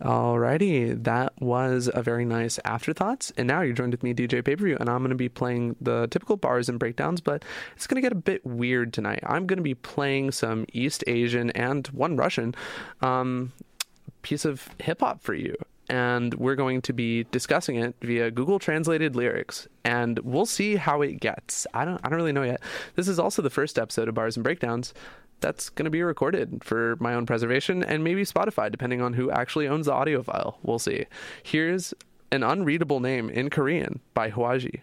Alrighty, that was a very nice afterthoughts. And now you're joined with me, DJ paperview, and I'm going to be playing the typical bars and breakdowns, but it's going to get a bit weird tonight. I'm going to be playing some East Asian and one Russian um, piece of hip hop for you. And we're going to be discussing it via Google translated lyrics, and we'll see how it gets. I don't, I don't really know yet. This is also the first episode of Bars and Breakdowns, that's going to be recorded for my own preservation and maybe Spotify, depending on who actually owns the audio file. We'll see. Here's an unreadable name in Korean by Hwaji.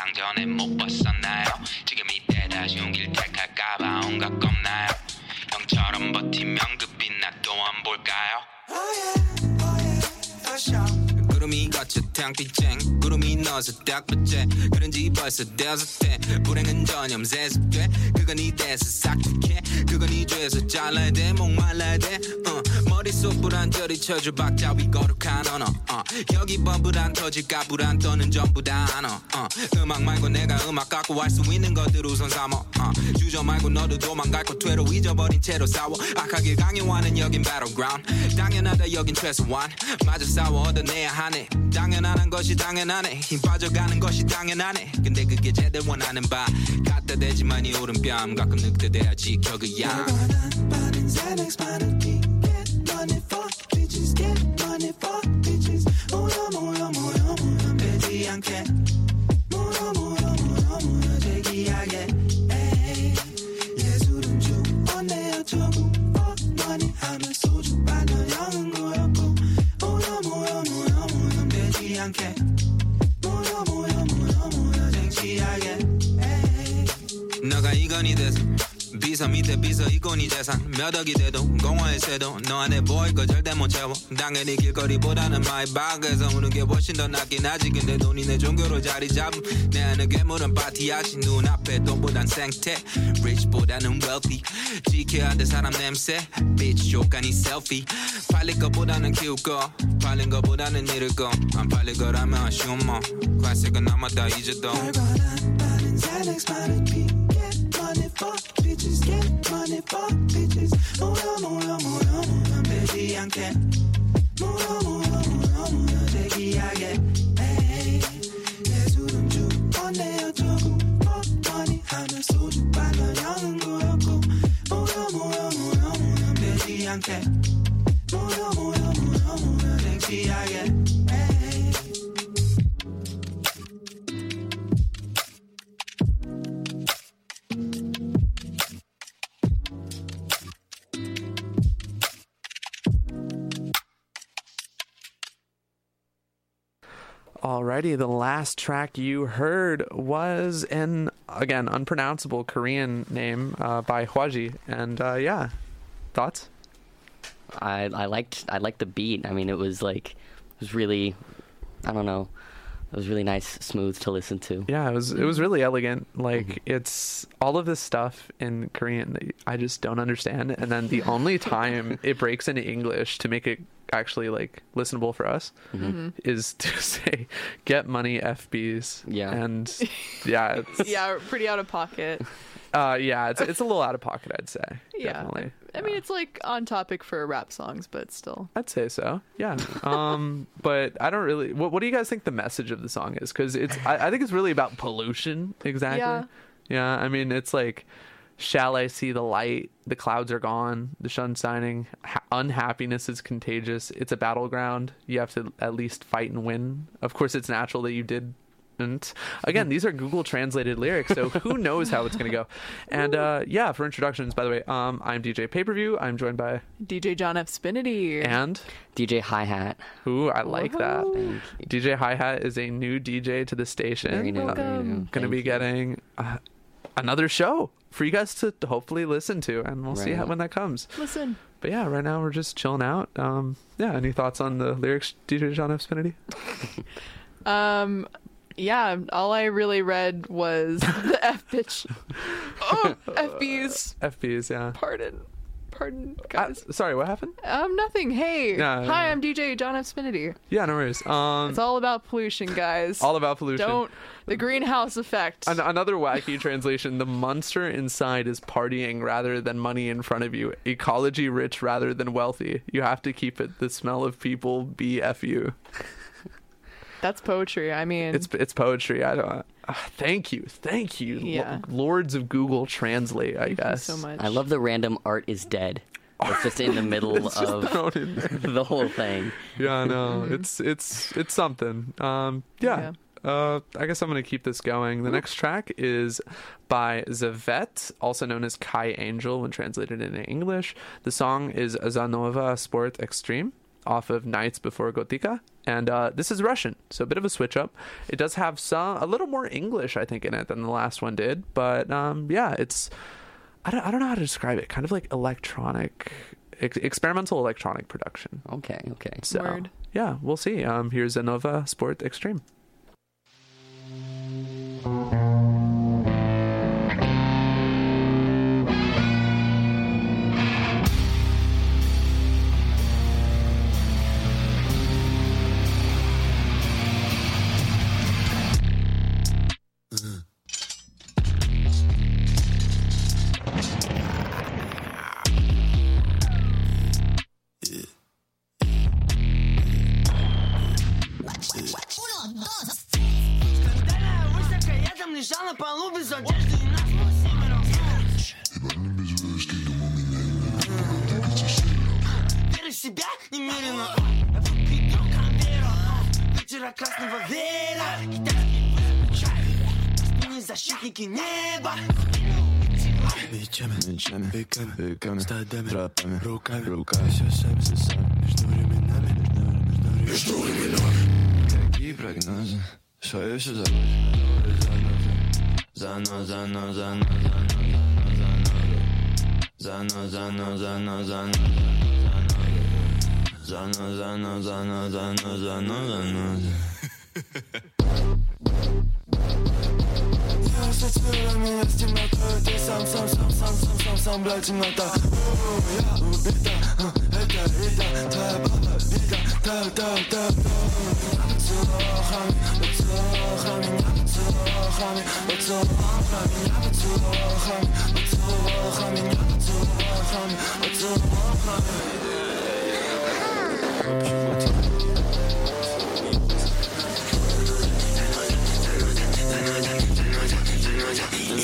세상 전에 못 벗어나요. 지금 이때 다시 용기를 택할까봐 온갖 겁나요. 형처럼 버티면 그 빛나 또안 볼까요? 구름이 거쳐 태양빛쟁 구름이 넣어서 딱 붙제. 그런지 벌써 되었을 때 불행은 전염 세습돼. 그건 이 대서 싹둑해. 그건 이 죄에서 잘라야 돼. 목말라야 돼. 어. 머릿속 불안절이 쳐줄 박자 위 거룩한 언어. 어. 여기 범불안 터질까 불안 떠는 전부 다 안어. 어. 음악 말고 내가 음악 갖고 할 수 있는 것들 우선 삼어. 어. 주저 말고 너도 도망갈 것 퇴로 잊어버린 채로 싸워. 악하게 강요하는 여긴 battleground. 당연하다 여긴 최소한. 맞아 싸워 얻어내야 하네 당연한 것이 당연하네. 힘 빠져가는 것이 당연하네. 근데 그게 제대로 원하는 바 갖다 대지만 이 오른뺨 가끔 늑대돼야 지켜 그야 억이 돼도 공허의 새도 너 안에 보일 거 절대 못 채워. 당연히 길거리보다는 마이박에서 오는 게 훨씬 더 낫긴 하지. 근데 돈이 내 종교로 자리 잡음. 내 안에 괴물은 파티하지. 눈앞에 돈보단 생태 rich보다는 wealthy. 지켜야 돼 사람 냄새 bitch 욕하니 셀피 팔릴 거보다는 키울 거 팔린 거보다는 잃을 거안 팔릴 거라면 아쉬운 뭐. classic은 아마 다 잊어도 bitches get money, fuck bitches. Mura, mura, mura, mura, me digan que. Mura, mura. Alrighty, the last track you heard was an again unpronounceable Korean name uh, by Hwaji, and uh, yeah, thoughts? I I liked I liked the beat. I mean, it was like it was really, I don't know, it was really nice, smooth to listen to. Yeah, it was it was really elegant. Like it's all of this stuff in Korean that I just don't understand, and then the only time it breaks into English to make it actually like listenable for us is to say "get money FBs." Yeah. and yeah, it's, yeah, pretty out of pocket. uh, yeah, it's it's a little out of pocket, I'd say. Yeah. Definitely. I mean, it's like on topic for rap songs, but still. I'd say so. Yeah. Um, but I don't really. What, what do you guys think the message of the song is? Because it's. I, I think it's really about pollution. Exactly. Yeah. Yeah. I mean, it's like, shall I see the light? The clouds are gone. The sun's shining. Ha- unhappiness is contagious. It's a battleground. You have to at least fight and win. Of course, it's natural that you did. And again, these are Google translated lyrics, so who knows how it's going to go. And uh, yeah, for introductions, by the way, um, I'm DJ paperview. I'm joined by DJ John F. Spinnedy. and DJ Hi Hat. Ooh, I like that. Woohoo. Thank you. DJ Hi Hat is a new DJ to the station. Very new. Uh, Welcome. Gonna be getting uh, another show for you guys to hopefully listen to, and we'll see how, when that comes. Listen. But yeah, right now we're just chilling out. Um, yeah, any thoughts on the lyrics, DJ John F. Spinnedy? Um, yeah, all I really read was the F bitch. Oh, FBs. FBs, yeah. Pardon. Pardon, Uh, guys. sorry, what happened? um, nothing. Hey, Yeah, hi, yeah. I'm DJ John F. Spinnedy. Yeah, no worries. Um, It's all about pollution, guys. all about pollution. Don't the greenhouse effect. An- another wacky translation: the monster inside is partying rather than money in front of you. Ecology rich rather than wealthy. You have to keep it. The smell of people. BFU. That's poetry. I mean, It's it's poetry. I don't. Uh, thank you, thank you, Lo- Yeah. lords of Google Translate. I thank you guess. so much. I love the random art is dead. It's just in the middle of thrown in there. the whole thing. Yeah, no, it's it's it's something. Um, yeah. Uh, I guess I'm gonna keep this going. The next track is by Zavet, also known as Kai Angel when translated into English. The song is Zanova Sport Extreme off of Nights Before Gotika, and uh, this is Russian, so a bit of a switch up. It does have some a little more English, I think, in it than the last one did, but um, yeah, it's I don't I don't know how to describe it. Kind of like electronic, ex- experimental electronic production. Okay, okay. So Word. yeah, we'll see. Um, here's Anova Sport Extreme. стадами, тропами, руками, руками, все сами, все сами, между временами, между временами, между временами. Какие прогнозы? Свое все забыть. Заново, заново, заново, заново, заново, заново, заново, заново, заново, заново, заново, заново, заново. Я зацепила меня с темнотой. Ты сам, сам, сам, сам, сам, сам, сам, блядь, темнота. О, Я убита, это Рита Твоя баба. Бита, та, та, та, та Поцелуй, поцелуй, меня поцелуй, поцелуй, меня поцелуй, поцелуй, меня поцелуй, поцелуй,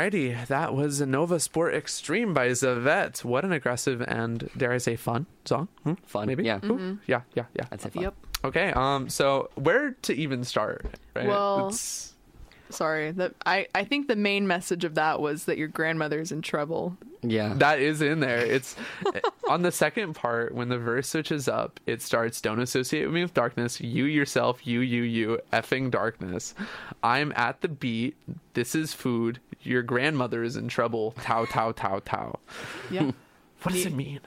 Alrighty, that was Nova Sport Extreme by Zavet. What an aggressive and dare I say fun song? Hmm? Fun, maybe. yeah. Ooh, yeah, yeah, yeah. I'd say fun. Yep. Okay, um, so where to even start? Right? Well- It's- Sorry. That I I think the main message of that was that your grandmother's in trouble. Yeah. that is in there. It's on the second part when the verse switches up. It starts, "Don't associate me with darkness. You yourself, you, you, you, effing darkness. I'm at the beat. This is food. Your grandmother is in trouble. Tau, tau, tau, tau. Yeah. What does it mean?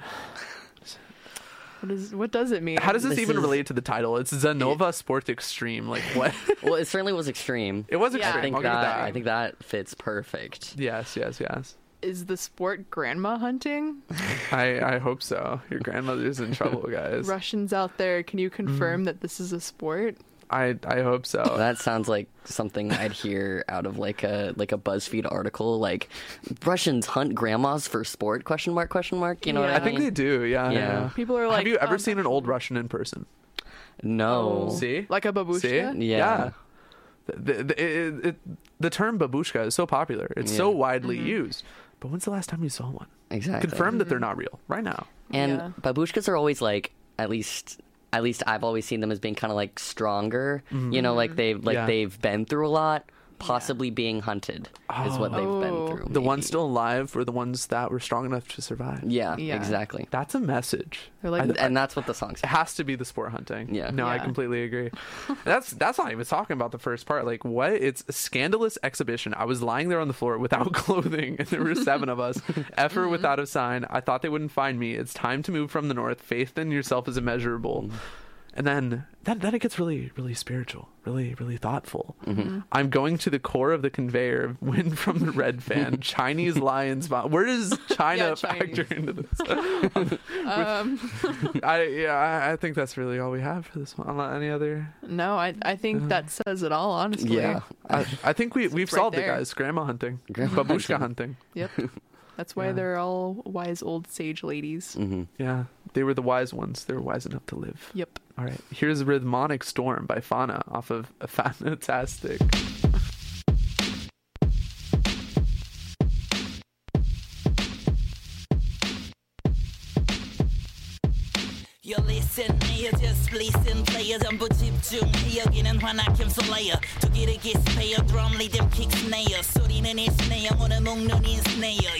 What is what does it mean? How does this, This even is- relate to the title? It's Zanova Sport Extreme. Like what? well, it certainly was extreme. it was Yeah. extreme. I think I'll give it that, that. I think that fits perfect. Yes, yes, yes. is the sport grandma hunting? I I hope so. Your grandmother's in trouble, guys. Russians out there, can you confirm mm-hmm. that this is a sport? I I hope so. That sounds like something I'd hear out of like a like a BuzzFeed article, like Russians hunt grandmas for sport? Question mark? Question mark? You know Yeah. what I, mean? I think mean? they do. Yeah. Yeah. yeah. People are like, Have you ever um, seen an old Russian in person? No. See? Like a babushka? See? Yeah. The, the, it, it, the term babushka is so popular. It's so widely Mm-hmm. used. But when's the last time you saw one? Exactly. Confirm that they're not real right now. And Yeah. babushkas are always like at least at least I've always seen them as being kind of like stronger. You know, like mm-hmm. they've like Yeah. they've been through a lot. Possibly being hunted is what they've Oh. been through. The ones still alive were the ones that were strong enough to survive. Yeah, Yeah. exactly. That's a message. They're like, I- And that's what the song's It has to be the sport hunting. Yeah. No, I Yeah. completely agree. that's that's not even talking about the first part. Like what? It's a scandalous exhibition. I was lying there on the floor without clothing, and there were seven of us. Effort mm-hmm. without a sign. I thought they wouldn't find me. It's time to move from the north. Faith in yourself is immeasurable. Mm. And then, then, then it gets really, really spiritual, really, really thoughtful. I'm going to the core of the conveyor. Wind from the red fan. Chinese lions. vo- Where does China Yeah, factor into this? um, I yeah, I, I think that's really all we have for this one. Any other? no, I I think that says it all. Honestly. Yeah. I, I think we we've right solved it, guys. Grandma hunting, Grandma babushka hunting. Yep. That's why Yeah. they're all wise old sage ladies. hmm Yeah, they were the wise ones. They were wise enough to live. Yep. All right, here's Rhythmonic Storm by Fauna off of Fantastic. You're listening here, just placing players. I'm but chip me again and when I came to layer. To get a get player, drum lead them kicks, snare. Sorry, and it's snare, on a mong no. It's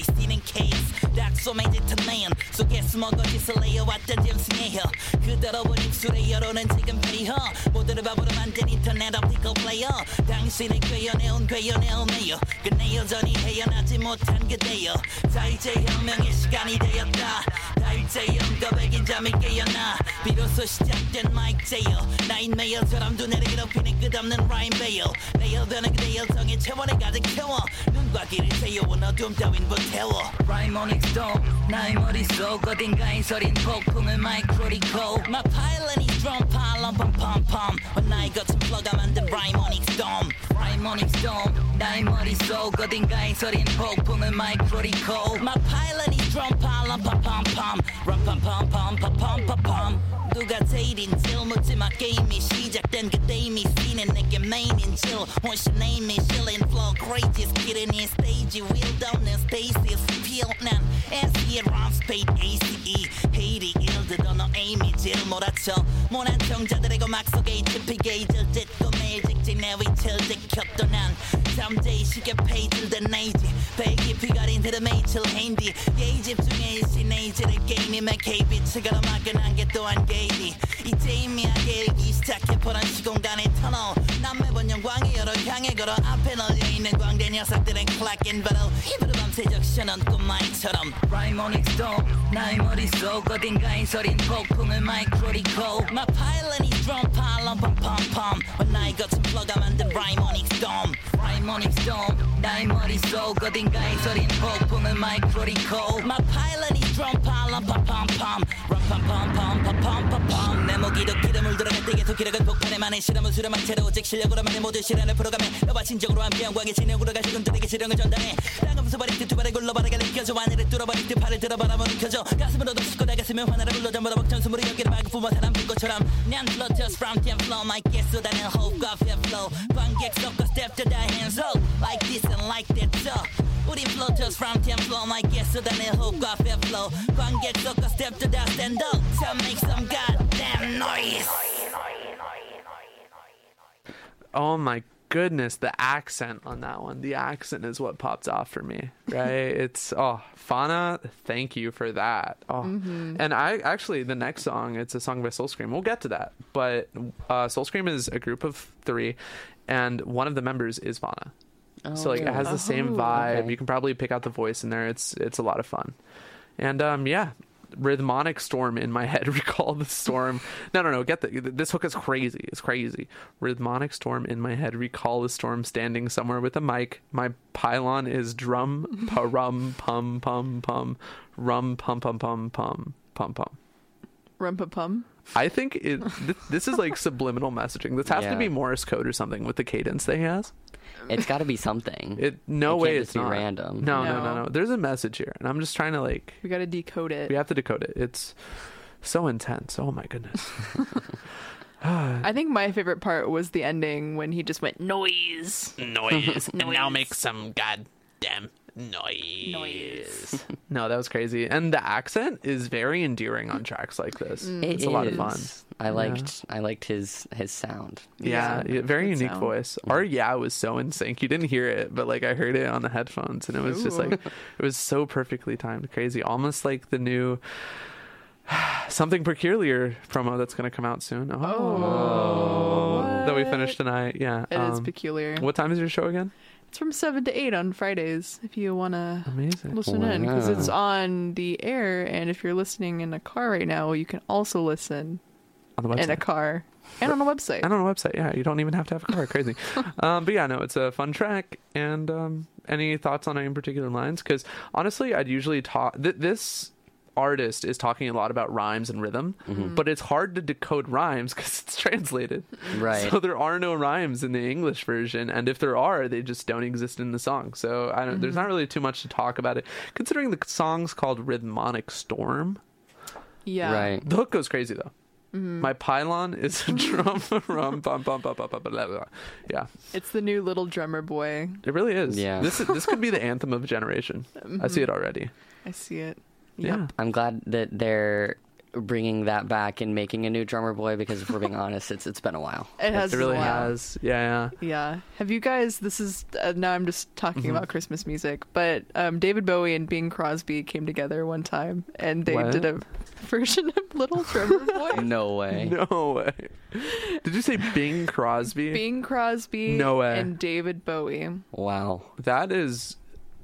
in case, that 스네어 오늘 목눈 인스네어 이 씨는 케이스 닥소매 디터네인 속에 숨어 거짓을 내어왔던 짐승의 혀 그대로 본 입술의 여론은 지금 페이허 모두를 바보로 만든 인터넷 옵티컬 플레이어 당신을 꿰어내온 꿰어내온 메요 끝내 여전히 헤어나지 못한 그대여 자 이제 혁명의 시간이 되었다 다 일제히 언급에긴 잠이 깨어나 비로소 시작된 마이크 제어 나인 메이어처럼 두 내를 괴롭히는 끝없는 라인 베일 레이어되는 그대 여성의 체원에 가득 채워 눈과 귀를 채워온 어둠 따윈 불태워 라이모닉 스톰 나의 머릿속 어딘가에 서린 폭풍을 마이크로리코 My pilot is drum pile pum pum pum 나의 거친 플러가 만든 라이모닉 스톰 라이모닉 스톰 나의 머릿속 어딘가에 서린 폭풍을 마이크로리코 My pilot is drum pile pum pum pum rum pum pum pum pum pum pum pum 누가 제일인지 묻지 마 게임이 시작된 그때 이미 씨는 내게 메인인지 What's your name is chillin' flow crazy skitting in stage wheel down in spaces feel 난 SE round spade ACE 헤이리 일드도 너 에이미지를 몰아쳐 모난 청자들의 고막 속에 TP게 잊을 짓고 매일 직진 내 위치를 지켰던 난 잠재의 시계 페이지를 든 네이지 배기 피가린 드르메이칠 핸디 예의 집중해 일시 네이지를 게임임의 KB치 가로막은 한개 또한 게이디 이제 이미 하게이기 시작해 보란 시공간의 터널 난 매번 영광의 여러 향해 걸어 앞에 널려있는 광대 녀석들은 클락 앤 배럴 입으로 밤새 적셔놓은 꽃마이처럼 라이모닉 스톰 나의 머릿속 어딘가에 서린 폭풍을 마이크로리코 My pilot is drum pile pum pum pum 나의 거친 플러가 만든 라이모닉 스톰 라이모닉 스톰 나의 머릿속. 어딘가에 서린 폭풍을 마이크로리코 My pilot is drum pile pum pum pum rum pum pum pum pum pum pum pum 내 목이도 기름을 들어갈 때 계속 기력은 폭발해 많은 실험을 수렴한 채로 오직 실력으로 만의 모든 실현을 풀어가며 너와 진정으로 함께 영광의 진영으로 가시 군들에게 지령을 전달해. 땅은 부숴버릴 듯두 발을 굴러버리게 느껴져. 하늘을 뚫어버릴 듯 팔을 들어바라보 느껴져. 가슴을 얻어붙고 내 가슴에 화나를 불러 전부 다 벅찬 숨으로 여기를 마구 뿜어 사람 불꽃처럼. 난 floaters from the flow. 마이크에 쏟아낸 호흡과 flow. 관객 섞어 step to the hands up like this and like that up. Put in flow just from temple, my guess so then it hook off the flow. Can't get so step to that stand up. to make some goddamn noise. Oh my goodness, the accent on that one. The accent is what pops off for me, right? it's oh, Fauna, thank you for that. Oh, mm-hmm. and I actually the next song, it's a song by Soul Scream. We'll get to that, but uh, Soul Scream is a group of three, and one of the members is Fauna. so like it has the same Oh, vibe. okay. You can probably pick out the voice in there. It's it's a lot of fun, and um yeah. Rhythmonic storm in my head. Recall the storm. No, no, no. Get the this hook is crazy. It's crazy. Rhythmonic storm in my head. Recall the storm standing somewhere with a mic. My pylon is drum, pa rum, pum, pum, pum, rum, pum, pum, pum, pum, pum, pum. Rumpa pum. I think it. Th- this is like subliminal messaging. This has to be Morse code or something with the cadence that he has. It's got to be something. It no It way can't it's just be not random. No, no, no, No. no. There's a message here, and I'm just trying to like. We got to decode it. We have to decode it. It's so intense. Oh my goodness. I think my favorite part was the ending when he just went noise. Noise. and now Noise. make some goddamn Noise. no, that was crazy. And the accent is very endearing on tracks like this. It it's a lot of fun. I liked I liked his his sound. Yeah, Yeah, yeah, very good unique sound. voice. Our yeah was so in sync. You didn't hear it, but like I heard it on the headphones, and it was just like it was so perfectly timed, crazy, almost like the new something peculiar promo that's going to come out soon. Oh, that we finished tonight. Yeah, It is um, peculiar. What time is your show again? It's from seven to eight on Fridays. If you want to listen in, because it's on the air, and if you're listening in a car right now, you can also listen On the website. in a car and on a website. And on a website, yeah, you don't even have to have a car. Crazy, um, but yeah, no, it's a fun track. And um, any thoughts on any particular lines? Because honestly, I'd usually talk. Th- this artist is talking a lot about rhymes and rhythm, mm-hmm. but it's hard to decode rhymes because it's translated. Right. So there are no rhymes in the English version, and if there are, they just don't exist in the song. So I don't. There's not mm-hmm. really too much to talk about it, considering the song's called "Rhythmonic Storm." Yeah. Right. The hook goes crazy though. Mm-hmm. My pylon is a drum, rum, bum, bum, bum, bum, bum, blah, blah, blah. Yeah, It's the new little drummer boy. it really is. Yeah. this is, this could be the anthem of a generation. I see it mm-hmm. already. I see it. Yeah, I'm glad that they're bringing that back and making a new drummer boy because if we're being honest, it's it's been a while. It has it really been a while. has. Yeah, yeah. Yeah. Have you guys? This is uh, now. I'm just talking Mm-hmm. about Christmas music, but um, David Bowie and Bing Crosby came together one time, and they What? did a version of Little Drummer Boy. No way. No way. Did you say Bing Crosby? Bing Crosby. No way. And David Bowie. Wow. That is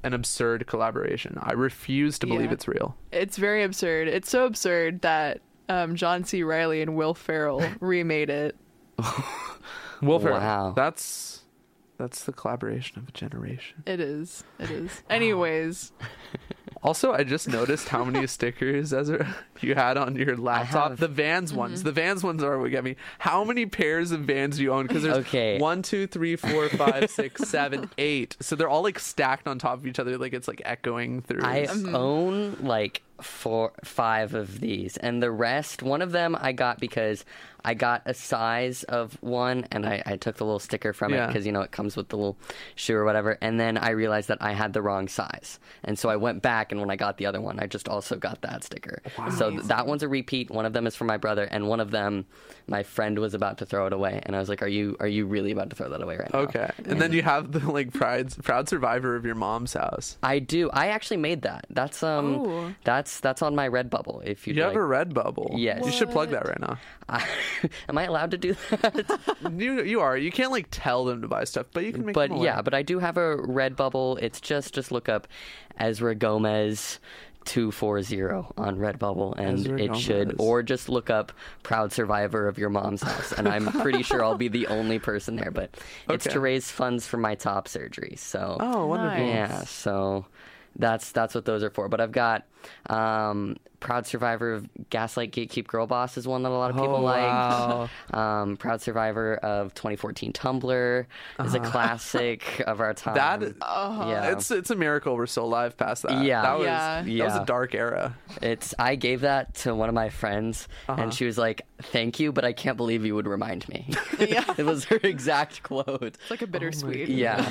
an absurd collaboration. I refuse to believe Yeah. it's real. It's very absurd. It's so absurd that um, John C. Reilly and Will Ferrell remade it. Will Ferrell. Wow. That's that's the collaboration of a generation. It is. It is. Anyways, Also, I just noticed how many stickers Ezra you had on your laptop. The Vans ones. Mm-hmm. The Vans ones are what get me. How many pairs of Vans do you own? Because there's Okay. one, two, three, four, five, six, seven, eight. So they're all like stacked on top of each other, like it's like echoing through. I mm-hmm. own like four, five of these, and the rest, one of them I got because I got a size of one, and I, I took the little sticker from it Yeah. because you know it comes with the little shoe or whatever, and then I realized that I had the wrong size, and so I went back, and when I got the other one, I just also got that sticker. So th- that one's a repeat. One of them is for my brother, and one of them, my friend was about to throw it away, and I was like, "Are you are you really about to throw that away right now?" Okay, and then you have the like pride, proud survivor of your mom's house. I do. I actually made that. That's um. Oh. That's that's on my Redbubble. If you'd You like. have a Redbubble. Yes. you should plug that right now. I, am I allowed to do that? You you are. You can't like tell them to buy stuff, but you can make. but yeah, but I do have a Redbubble. It's just just look up Ezra Gomez. 240 on Redbubble and Ezra it should or just look up proud survivor of your mom's house and I'm pretty sure I'll be the only person there but it's to raise funds for my top surgery so Oh, wonderful. Yeah, so that's that's what those are for. But I've got um, Proud Survivor of Gaslight Gatekeep Girl Boss is one that a lot of people Oh, like. wow. Um, Proud Survivor of 2014 Tumblr is a classic of our time. That yeah, it's it's a miracle we're still alive past that. Yeah. that was Yeah. that was a dark era. it's. I gave that to one of my friends, Uh-huh. and she was like, "Thank you, but I can't believe you would remind me." Yeah. it was her exact quote. it's like a bittersweet. Yeah,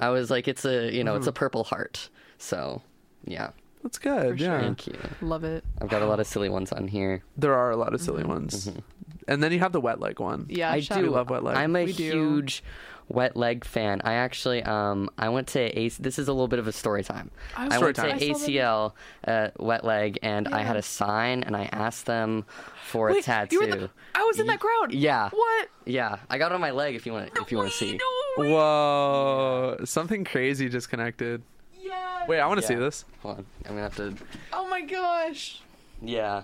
I was like, "It's a you know, Mm-hmm. it's a purple heart." So, yeah. That's good. For yeah, sure. Thank you. Love it. I've got a lot of silly ones on here. there are a lot of silly ones, and then you have the wet leg one. Yeah, I shout do out. love wet leg. I'm a We do. huge wet leg fan. I actually um I went to A this is a little bit of a story time. Oh, I Story went to time. I saw that. ACL uh, wet leg and I had a sign and I asked them for a Wait, tattoo. you were in the, I was in that crowd. Yeah. What? Yeah, I got it on my leg if you want if you want to see. No way. Whoa, something crazy just connected. Yeah. Wait, I want to see this. Hold on. I'm going to have to Oh my gosh. Yeah.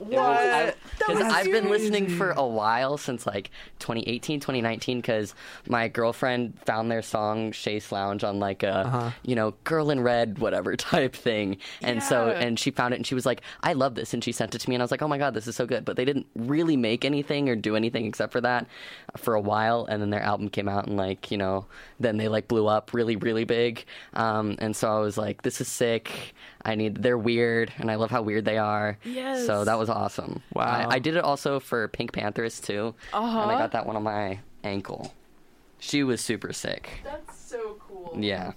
What? Because I've been listening for a while since like 2018, 2019. Because my girlfriend found their song "Chaise Longue" on like a Uh-huh. you know girl in red whatever type thing, and so and she found it and she was like, "I love this," and she sent it to me, and I was like, "Oh my god, this is so good." But they didn't really make anything or do anything except for that for a while, and then their album came out and like you know then they like blew up really really big, um, and so I was like, "This is sick." I need. They're weird, and I love how weird they are. Yes. So that was awesome. Wow. I, I did it also for PinkPantheress too, Uh-huh. and I got that one on my ankle. She was super sick. That's so cool. Yeah.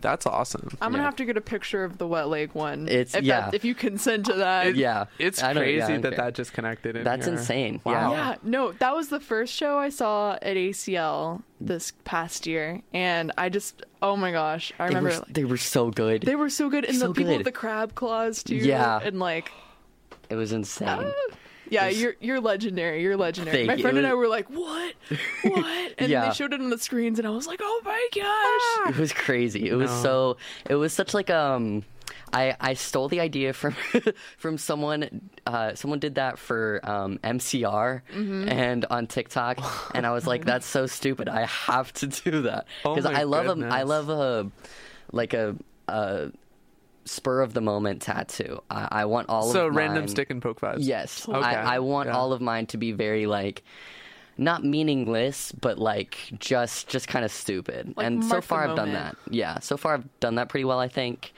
That's awesome. I'm gonna Yeah. have to get a picture of the wet leg one. It's- if yeah. That, if you consent to that. Yeah, It's I know, yeah, I crazy don't that care. that just connected in That's here. insane. Wow. Yeah, no, that was the first show I saw at ACL this past year, and I just, oh my gosh, I They remember were, like, they were so good. they were so good, and so the people good. with the crab claws too. Yeah. and like, it was insane. Ah. Yeah, It's- you're you're legendary. You're legendary. Thank my you. friend It and I were like, what, what? And Yeah. they showed it on the screens, and I was like, oh my gosh. It was crazy. It was so. It was such like um. I, I stole the idea from from someone. Uh, someone did that for um, MCR Mm-hmm. and on TikTok, and I was like, "That's so stupid. I have to do that Oh because my I love a I goodness. love a like a, a spur of the moment tattoo. I, I want all of mine. So of random mine- stick and poke vibes. Yes, Okay. I, I want Yeah. all of mine to be very like not meaningless, but like just just kind of stupid. Like, and so far I've done that. Yeah, so far I've done that pretty well. I think.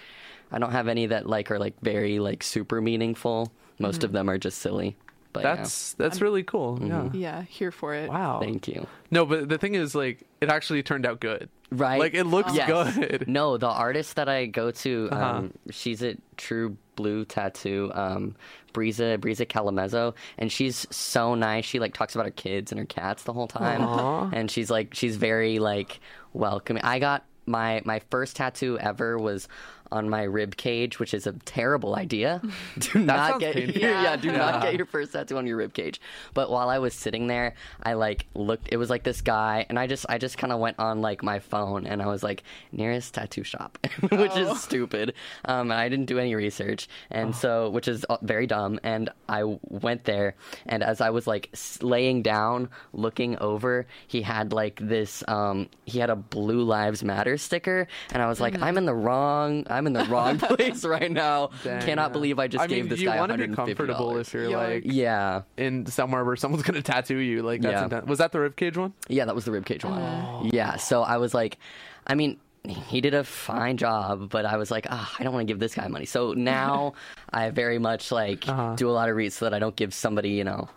I don't have any that like are like very like super meaningful. Most Mm-hmm. of them are just silly. But yeah. That's that's really cool. Yeah. Yeah, here for it. Wow. thank you. No, but the thing is, like, it actually turned out good. Right? Like, it looks Yes. good. No, the artist that I go to, Uh-huh. um, she's a True Blue Tattoo, um, Breeza Breeza Calamezzo, and she's so nice. She like talks about her kids and her cats the whole time, and she's like she's very like welcoming. I got my my first tattoo ever was on my rib cage, which is a terrible idea. Do not get painful. yeah. do not get your first tattoo on your rib cage. But while I was sitting there, I like looked. It was like this guy, and I just I just kind of went on like my phone, and I was like nearest tattoo shop, which Oh. is stupid. Um, and I didn't do any research, and so which is uh, very dumb. And I went there, and as I was like laying down, looking over, he had like this. Um, he had a Blue Lives Matter sticker, and I was like, I'm in the wrong. I'm in the wrong place right now. Dang, Cannot yeah. believe I just I gave mean, this you guy want to be $150. comfortable if you're Yeah. like Yeah. in somewhere where someone's gonna tattoo you. Like that's Yeah. intense. Was that the ribcage one? Yeah, that was the ribcage one. Yeah, so I was like, I mean, he did a fine job, but I was like, ah, I don't want to give this guy money. So now I very much like Uh-huh. do a lot of reads so that I don't give somebody, you know,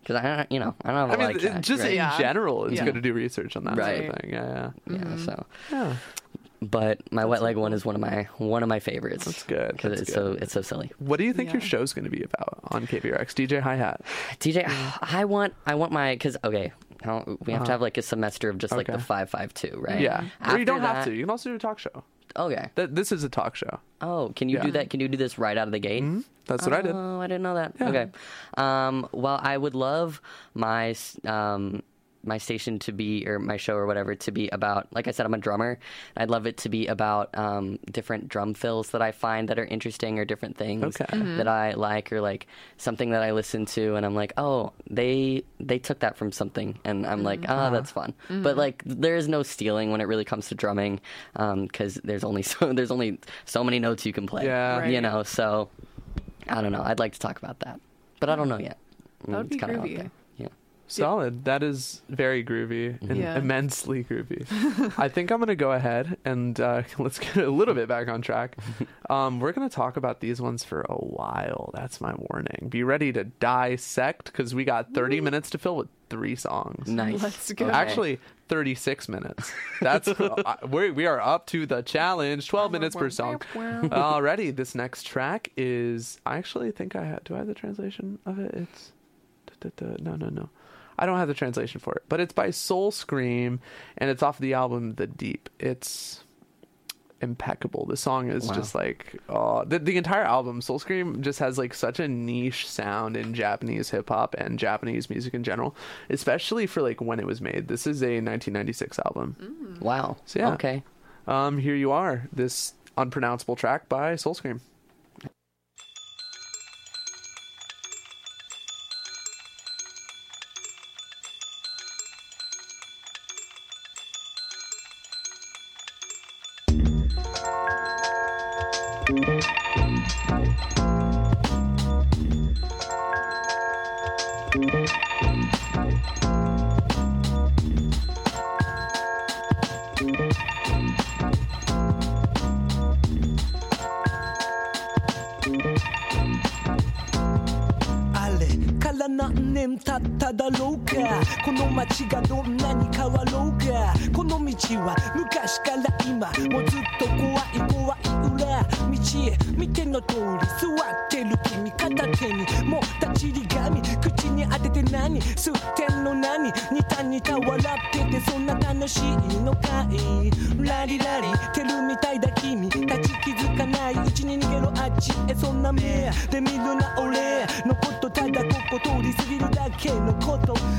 because I don't, you know, I don't have a I mean, lot of cash, just right? in Yeah. general, it's Yeah. good to do research on that sort Right. of thing. Yeah, yeah. yeah. So, Yeah. But my wet leg one is one of my one of my favorites. That's good, because it's good. so it's so silly. What do you think your Yeah. show's going to be about on KVRX? DJ Hi Hat. DJ, I want I want my because okay, we have Uh-huh. to have like a semester of just like the Okay. five five two, right? Yeah. or you don't have to. You can also do a talk show. Okay. That this is a talk show. Oh, can you Yeah. do that? Can you do this right out of the gate? That's what I did. Oh, I didn't know that. Yeah. Okay. Um, well, I would love my um, my station to be or my show or whatever to be about. Like I said, I'm a drummer. I'd love it to be about um, different drum fills that I find that are interesting or different things Okay. Mm-hmm. that I like or like something that I listen to and I'm like, oh, they they took that from something and I'm like, mm-hmm. ah, that's fun. But mm-hmm. like, there is no stealing when it really comes to drumming um, because there's only so there's only so many notes you can play. Yeah. Right. You know, so I don't know. I'd like to talk about that, but I don't know yet. Mm, that would It's be kinda out groovy. There. Yeah. Solid. That is very groovy and Yeah. immensely groovy. I think I'm going to go ahead and uh, let's get a little bit back on track. Um, we're going to talk about these ones for a while. That's my warning. Be ready to dissect because we got 30 minutes to fill with three songs. Nice. Let's go. Okay. Actually, 36 minutes. That's uh, we're, we are up to the challenge. 12 minutes per song. Already, this next track is. I actually think I had. Do I have the translation of it? It's. da, da, da, No, no, no. I don't have the translation for it, but it's by Soul Scream, and it's off the album The Deep. It's impeccable. The song is Wow. just like oh, the the entire album. Soul Scream just has like such a niche sound in Japanese hip hop and Japanese music in general, especially for like when it was made. This is a 1996 album. Wow. So, yeah. Okay. Um, here you are. This unpronounceable track by Soul Scream.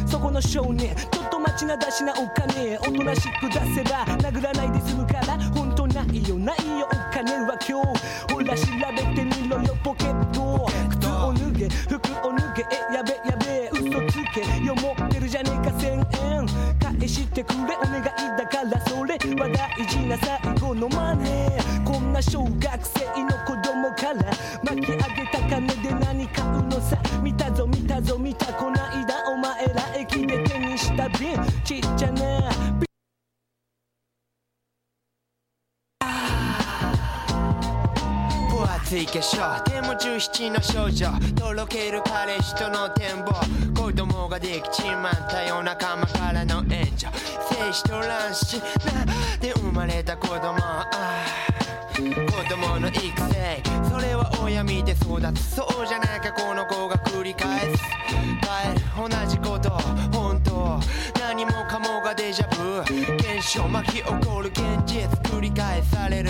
そこの少年ちょっと待ちなだしなお金おとなしく出せば殴らないで済むから本当ないよないよお金は今日ほら調べてみろよポケット靴を脱げ服を脱げえやべやべ嘘つけよ持ってるじゃねえか1000円返してくれお願いだからそれは大事な最後のマネーこんな小学生の子供から巻き上げた金で何買うのさ見たぞ見たぞ見たこないだ jardim Tite い化粧でも17の少女とろける彼氏との展望子供ができちまったよ仲間からの援助精子と卵子なで生まれた子供ああ子供の育成それは親見て育つ。そうじゃなきゃこの子が繰り返す。帰る。同じこと。本当。何もかもがデジャブ。現象巻き起こる現実繰り返される。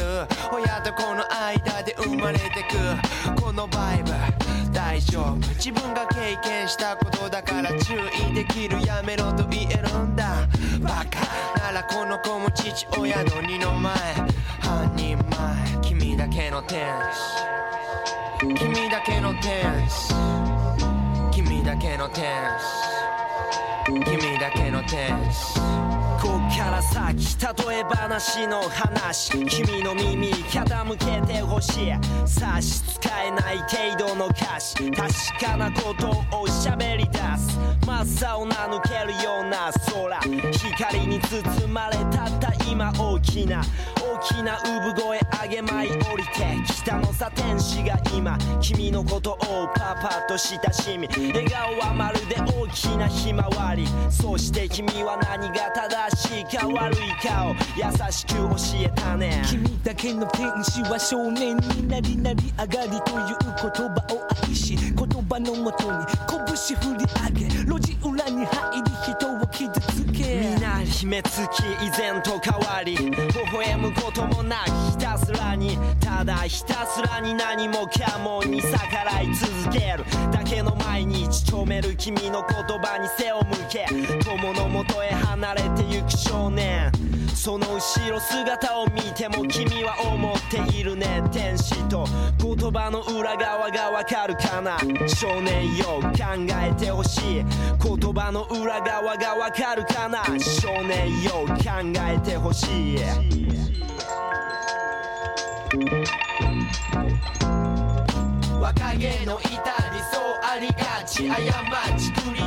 親と子の間で生まれてく。このバイブ大丈夫。自分が経験したことだから注意できる。やめろと言えるんだ。バカならこの子も父親の二の前。半人前。君だけの天使。君だけの天使。君だけの天使。君だけの天使。こっから先例え話の話。君の耳傾けてほしい。差し支えない程度の歌詞。確かなことを喋り出す。真っ青な抜けるような空。光に包まれたった今大きな大きな産声上げ舞い降りてきた。のさ天使が今君のことをパパと親しみ笑顔はまるで大きなひまわりそして君は何が正しいか悪いかを優しく教えた。ね君だけの天使は少年になりなり上がりという言葉を愛し言葉のもとに拳振り上げ路地裏に入り人を傷つけ秘めつき以前と変わり微笑むこともなくひたすらにただひたすらに何もかもに逆らい続ける。だけの毎日ちょめる君の言葉に背を向け友のもとへ離れてゆく少年。その後ろ姿を見ても君は思っているね。天使と言葉の裏側がわかるかな。少年よ考えてほしい。言葉の裏側がわかるかな。少年よ考えてほしい。若気の至りそうありがち。過ち繰り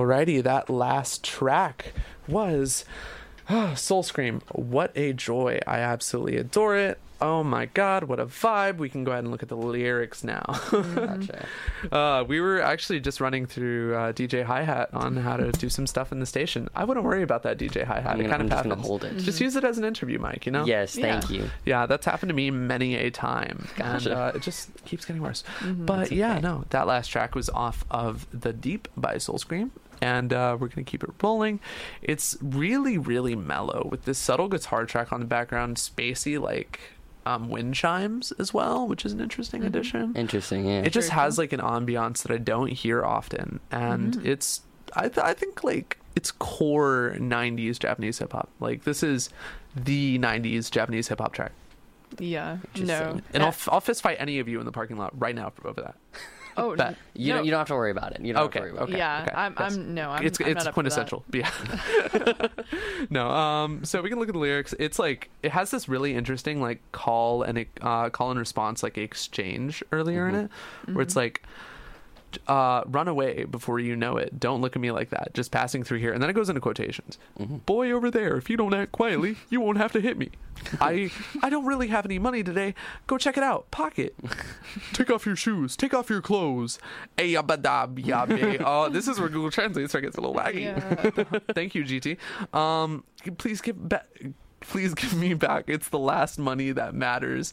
Alrighty, that last track was Soul Scream. What a joy. I absolutely adore it. Oh my god, what a vibe. We can go ahead and look at the lyrics now. Gotcha. uh, we were actually just running through uh, DJ Hi Hat on how to do some stuff in the station. I wouldn't worry about that DJ Hi Hat. It kind I'm of just happens. hold it. Just use it as an interview mic, you know? Yes, thank Yeah. you. Yeah, that's happened to me many a time, Gotcha. and uh, it just keeps getting worse. But yeah, no, that last track was off of "The Deep" by Soul Scream, and uh, we're gonna keep it rolling. It's really, really mellow with this subtle guitar track on the background, spacey like um, wind chimes as well, which is an interesting addition. Interesting, yeah. It just has like an ambiance that I don't hear often, and it's I th- I think like it's core '90s Japanese hip hop. Like this is the '90s Japanese hip hop track. Yeah. No. Interesting. And I'll, f- I'll fist fight any of you in the parking lot right now over that. oh, bet. you, no. don't, you don't have to worry about it. You don't Okay, have to worry about okay. yeah, I'm, yes. I'm no, I'm, it's I'm it's not up for that. quintessential. Yeah. no. Um. So we can look at the lyrics. It's like it has this really interesting like call and uh, call and response like exchange earlier in it, where it's like. Uh, run away before you know it. Don't look at me like that. Just passing through here, and then it goes into quotations. Boy over there, if you don't act quietly, you won't have to hit me. I I don't really have any money today. Go check it out. Pocket. Take off your shoes. Take off your clothes. Ay, yabba. Oh, this is where Google Translate starts gets a little waggy. Yeah. Thank you, GT. Um, please give back. Please give me back. It's the last money that matters.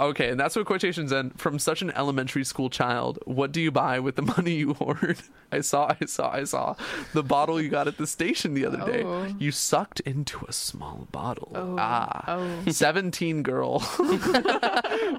Okay, and that's what quotations end. From such an elementary school child, what do you buy with the money you hoard? I saw, I saw, I saw the bottle you got at the station the other day. Oh. You sucked into a small bottle. Oh. Ah, Oh. 17 girl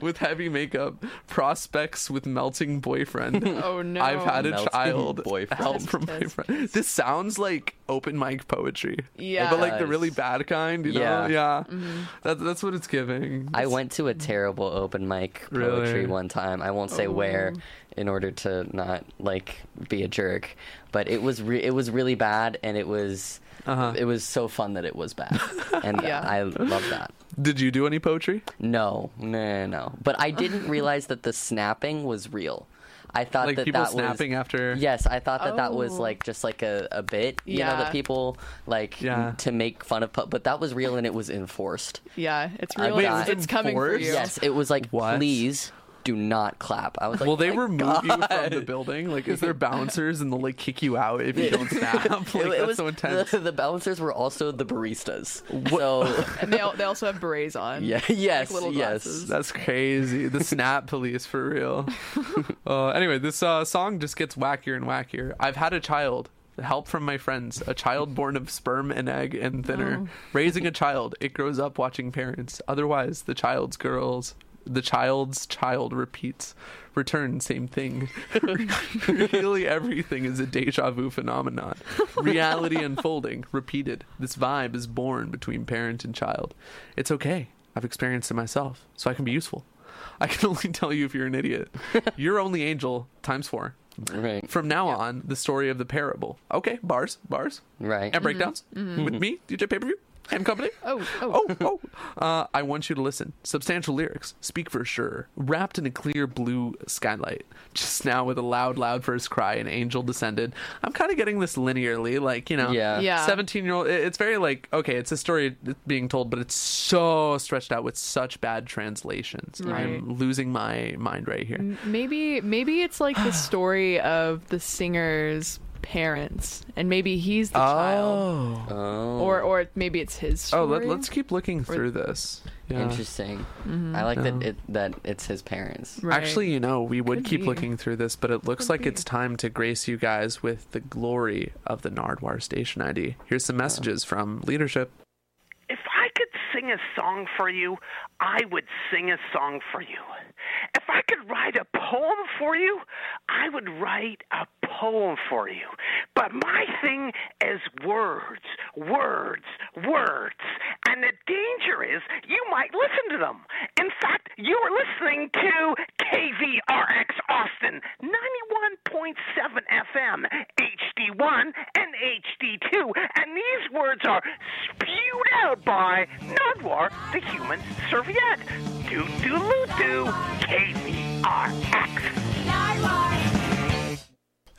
with heavy makeup, prospects with melting boyfriend. Oh no. I've had a Melting child boyfriend. help from my friend. This sounds like open mic poetry. Yeah. But like the really bad kind, you know? Yeah. Yeah. Mm-hmm. That's that's what it's giving. I went to a terrible open mic poetry Really? one time. I won't say where Oh. in order to not like be a jerk, but it was re- it was really bad and it was Uh-huh. it was so fun that it was bad. And Yeah. I love that. Did you do any poetry? No, no, no. But I didn't realize that the snapping was real. I thought Like that people that snapping was after Yes, I thought that that was Oh. like just like a, a bit, you know, that people like Yeah. to make fun of, but that was real and it was enforced. Yeah, it's I real. Wait, it's, it's coming for you. Yes, it was like, What? please do not clap. I was like, Will they "Oh my remove you from the building? Like, is there bouncers and they'll like kick you out if you don't snap? Like, It- it that's was- so intense. The, the bouncers were also the baristas. So And they they also have berets on. yeah, yes, little yes. That's crazy. The snap police for real. uh, anyway, this uh, song just gets wackier and wackier. I've had a child. Help from my friends. A child born of sperm and egg and thinner. Raising a child. It grows up watching parents. Otherwise, the child's girls. The child's child repeats. Return, same thing. really, everything is a deja vu phenomenon. Reality unfolding, repeated. This vibe is born between parent and child. It's okay. I've experienced it myself, so I can be useful. I can only tell you if you're an idiot. You're only angel times four. Right, From now on, the story of the parable. Okay, bars, bars, right. and breakdowns mm-hmm. with mm-hmm. me, DJ paperview and company. Oh, oh. Oh, oh. Uh, I want you to listen. Substantial lyrics, speak for sure. Wrapped in a clear blue skylight. Just now, with a loud, loud first cry, an angel descended. I'm kind of getting this linearly, like you know, Yeah. Yeah. 17 year old. It's very like okay, it's a story being told, but it's so stretched out with such bad translations. Right. I'm losing my mind right here. Maybe maybe it's like the story of the singer's parents, and maybe he's the child, Oh, Oh, or or maybe it's his oh, story. let, us keep looking through this. Yeah. interesting. Mm-hmm. I like that it that it's his parents. Right. Actually, you know, we would Could keep be. looking through this, but it looks Could like be. it's time to grace you guys with the glory of the Nardwuar station ID. Here's some messages from leadership. Sing a song for you, I would sing a song for you. If I could write a poem for you, I would write a poem for you. But my thing is words, words, words. And the danger is you might listen to them. In fact, you are listening to KVRX Austin 91.7 FM, HD1 and HD2. And these words are spewed out by Nardwuar, the human serviette. Doo doo loo doo, KVRX.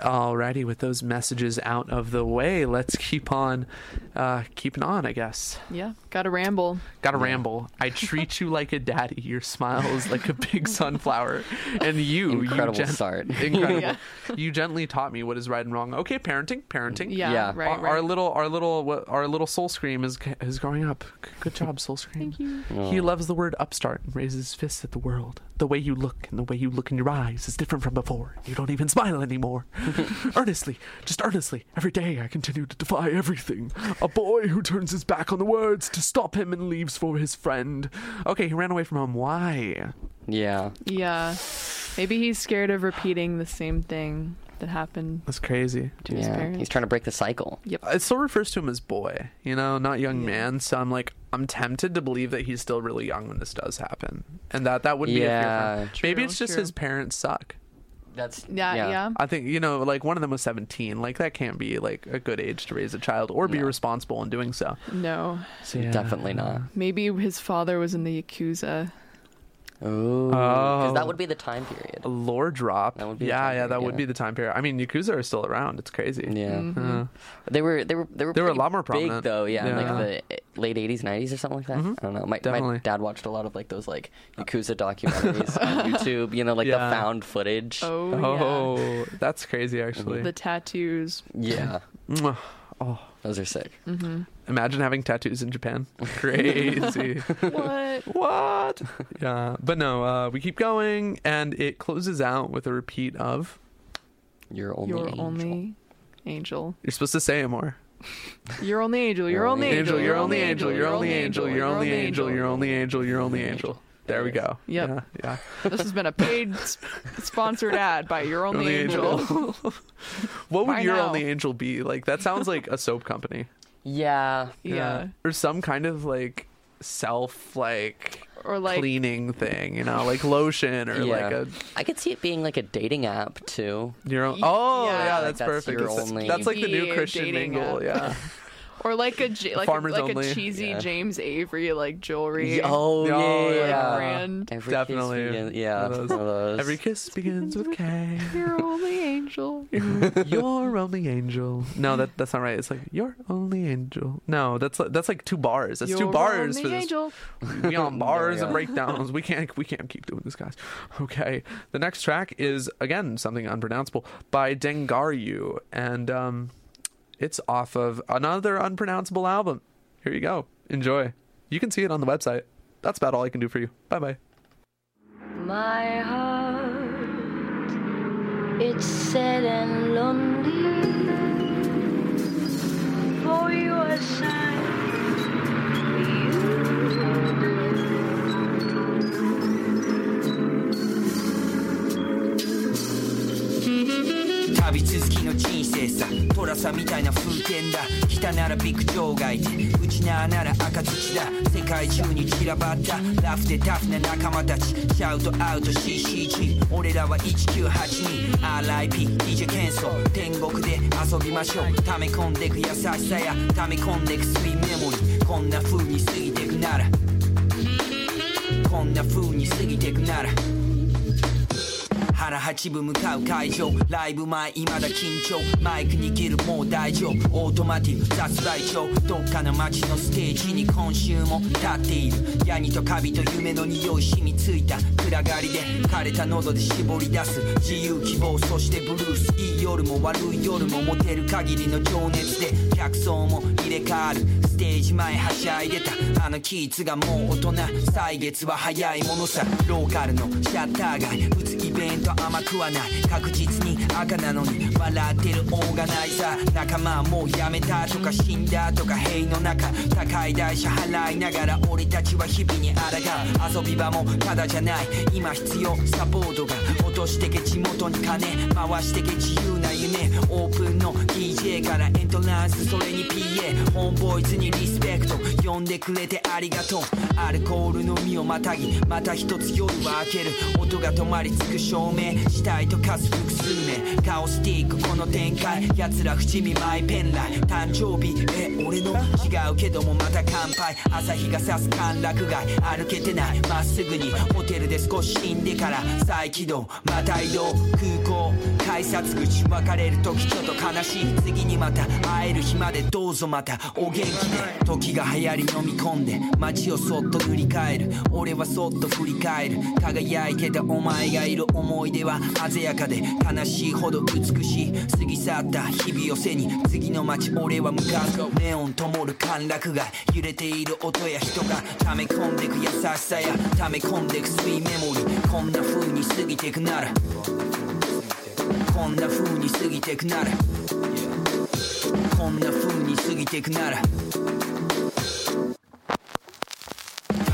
Alrighty, with those messages out of the way, let's keep on uh, keeping on, I guess. Yeah, gotta ramble. Gotta ramble. I treat you like a daddy. Your smile is like a big sunflower. And you, Incredible you start. Incredible. Yeah. You gently taught me what is right and wrong. Okay, parenting, parenting. Yeah, Yeah. right, our, right. our little, our little, our little soul scream is is growing up. Good job, soul scream. Thank you. He loves the word upstart and raises his fists at the world. The way you look and the way you look in your eyes is different from before. You don't even smile anymore. earnestly, just earnestly, every day I continue to defy everything. A boy who turns his back on the words to stop him and leaves for his friend. Okay, he ran away from home. Why? Yeah. Yeah. Maybe he's scared of repeating the same thing that happened That's crazy. to his Yeah. parents. He's trying to break the cycle. Yep. It still refers to him as boy, you know, not young Yeah. man. So I'm like, I'm tempted to believe that he's still really young when this does happen, and that that would be a fear. Yeah. Maybe it's just true. his parents suck. That's Yeah, yeah. I think you know, like one of them was 17. Like that can't be like a good age to raise a child or be No. responsible in doing so. No. So yeah. Definitely not. Maybe his father was in the Yakuza. Oh, because Oh. that would be the time period. A lore drop. That would be the yeah, time yeah, that period, would be the time period. I mean, Yakuza are still around. It's crazy. Yeah, Mm-hmm. Uh, they were they were they were They were a lot more big prominent. though. Yeah, in Yeah. Mm-hmm. like the late '80s, '90s or something like that. I don't know. My, my Definitely. dad watched a lot of like those like Yakuza documentaries on YouTube. You know, like Yeah. the found footage. Oh, oh, that's crazy. Mm-hmm. Actually. The tattoos. Yeah, oh, those are sick. Imagine having tattoos in Japan. Crazy. What? what? Yeah, but no. Uh, we keep going, and it closes out with a repeat of. You're only You're angel. only angel. You're supposed to say it more. You're only angel. You're only angel. You're only angel. You're only angel. You're only angel. You're only angel. You're only angel. There we go. Yep. Yeah. yeah. This has been a paid s- sponsored ad by You're Only, Only Angel. angel. what would Why your now? only angel be? Like that sounds like a soap company. Yeah, yeah. Or some kind of like self like Or like cleaning thing, you know, like lotion or yeah. like a I could see it being like a dating app too. your own. Oh, yeah. yeah, Like that's that's perfect. your That's- only- That's like the new Christian dating mingle. app. Yeah. or like a J- like a, Farmers like only. a cheesy Yeah. James Avery like jewelry. Oh, yeah, yeah. yeah. brand. Every Definitely. Kiss begins- yeah, One of those. one of those. Every kiss begins with K. You're only angel. Your only angel. No, that that's not right. It's like your only angel. No, that's that's like two bars. That's two You're bars only for this. angel. We on bars and breakdowns. We can't we can't keep doing this, guys. Okay. The next track is again something unpronounceable by Dengaryu, and um, it's off of another unpronounceable album. Here you go. Enjoy. You can see it on the website. That's about all I can do for you. Bye bye. My heart, it's sad and lonely. For you 人生さ寅さみたいな風景だ。北なら陸上がいて内縄なら赤土だ。世界中に散らばった。ラフでタフな仲間たち。シャウトアウト CCG 俺らは 1982RIP DJ ケンソ天国で遊びましょう。溜め込んでく優しさや。溜め込んでくスイーメモリー。こんな風に過ぎてくなら。こんな風に過ぎてくなら。腹八分向かう会場。ライブ前未だ緊張。マイク握るもう大丈夫。オートマティブ雑台帳どっかの街のステージに今週も立っている。ヤニとカビと夢の匂い染みついた。暗がりで枯れた喉で絞り出す。自由希望そしてブルース。いい夜も悪い夜も持てる限りの情熱で。客層も入れ替わる。ステージ前はしゃいでた。あのキーツがもう大人。歳月は早いものさ。ローカルのシャッター街。イント甘くはない。確実に赤なのに。笑ってるオーガナイザー仲間はもうやめたとか死んだとか塀の中高い代謝払いながら俺たちは日々に抗う。遊び場もただじゃない。今必要。サポートが。落としてけ地元に金。回してけ自由な。夢オープンの DJ からエントランス。それに PA ホー。ムボイズにリスペクト。呼んでくれてありがとう。アルコールのみをまたぎ。また一つ夜は明ける。音が止まりつく照明。死体と化す複数名カオスティックこの展開。奴ら伏見マイペンライ誕生日。え俺の？違うけどもまた乾杯。朝日が差す歓楽街。歩けてない。まっすぐに。ホテルで少し死んでから再起動。また移動。空港。改札口別れる時ちょっと悲しい次にまた会える日までどうぞまたお元気で時が流行り飲み込んで街をそっと塗り替える俺はそっと振り返る輝いてたお前がいる思い出は鮮やかで悲しいほど美しい過ぎ去った日々を背に次の街俺は向かうネオン灯る歓楽街揺れている音や人が溜め込んでく優しさや溜め込んでくスイメモリーこんな風に過ぎてくならこんな風に過ぎてくならこんな風に過ぎてくなら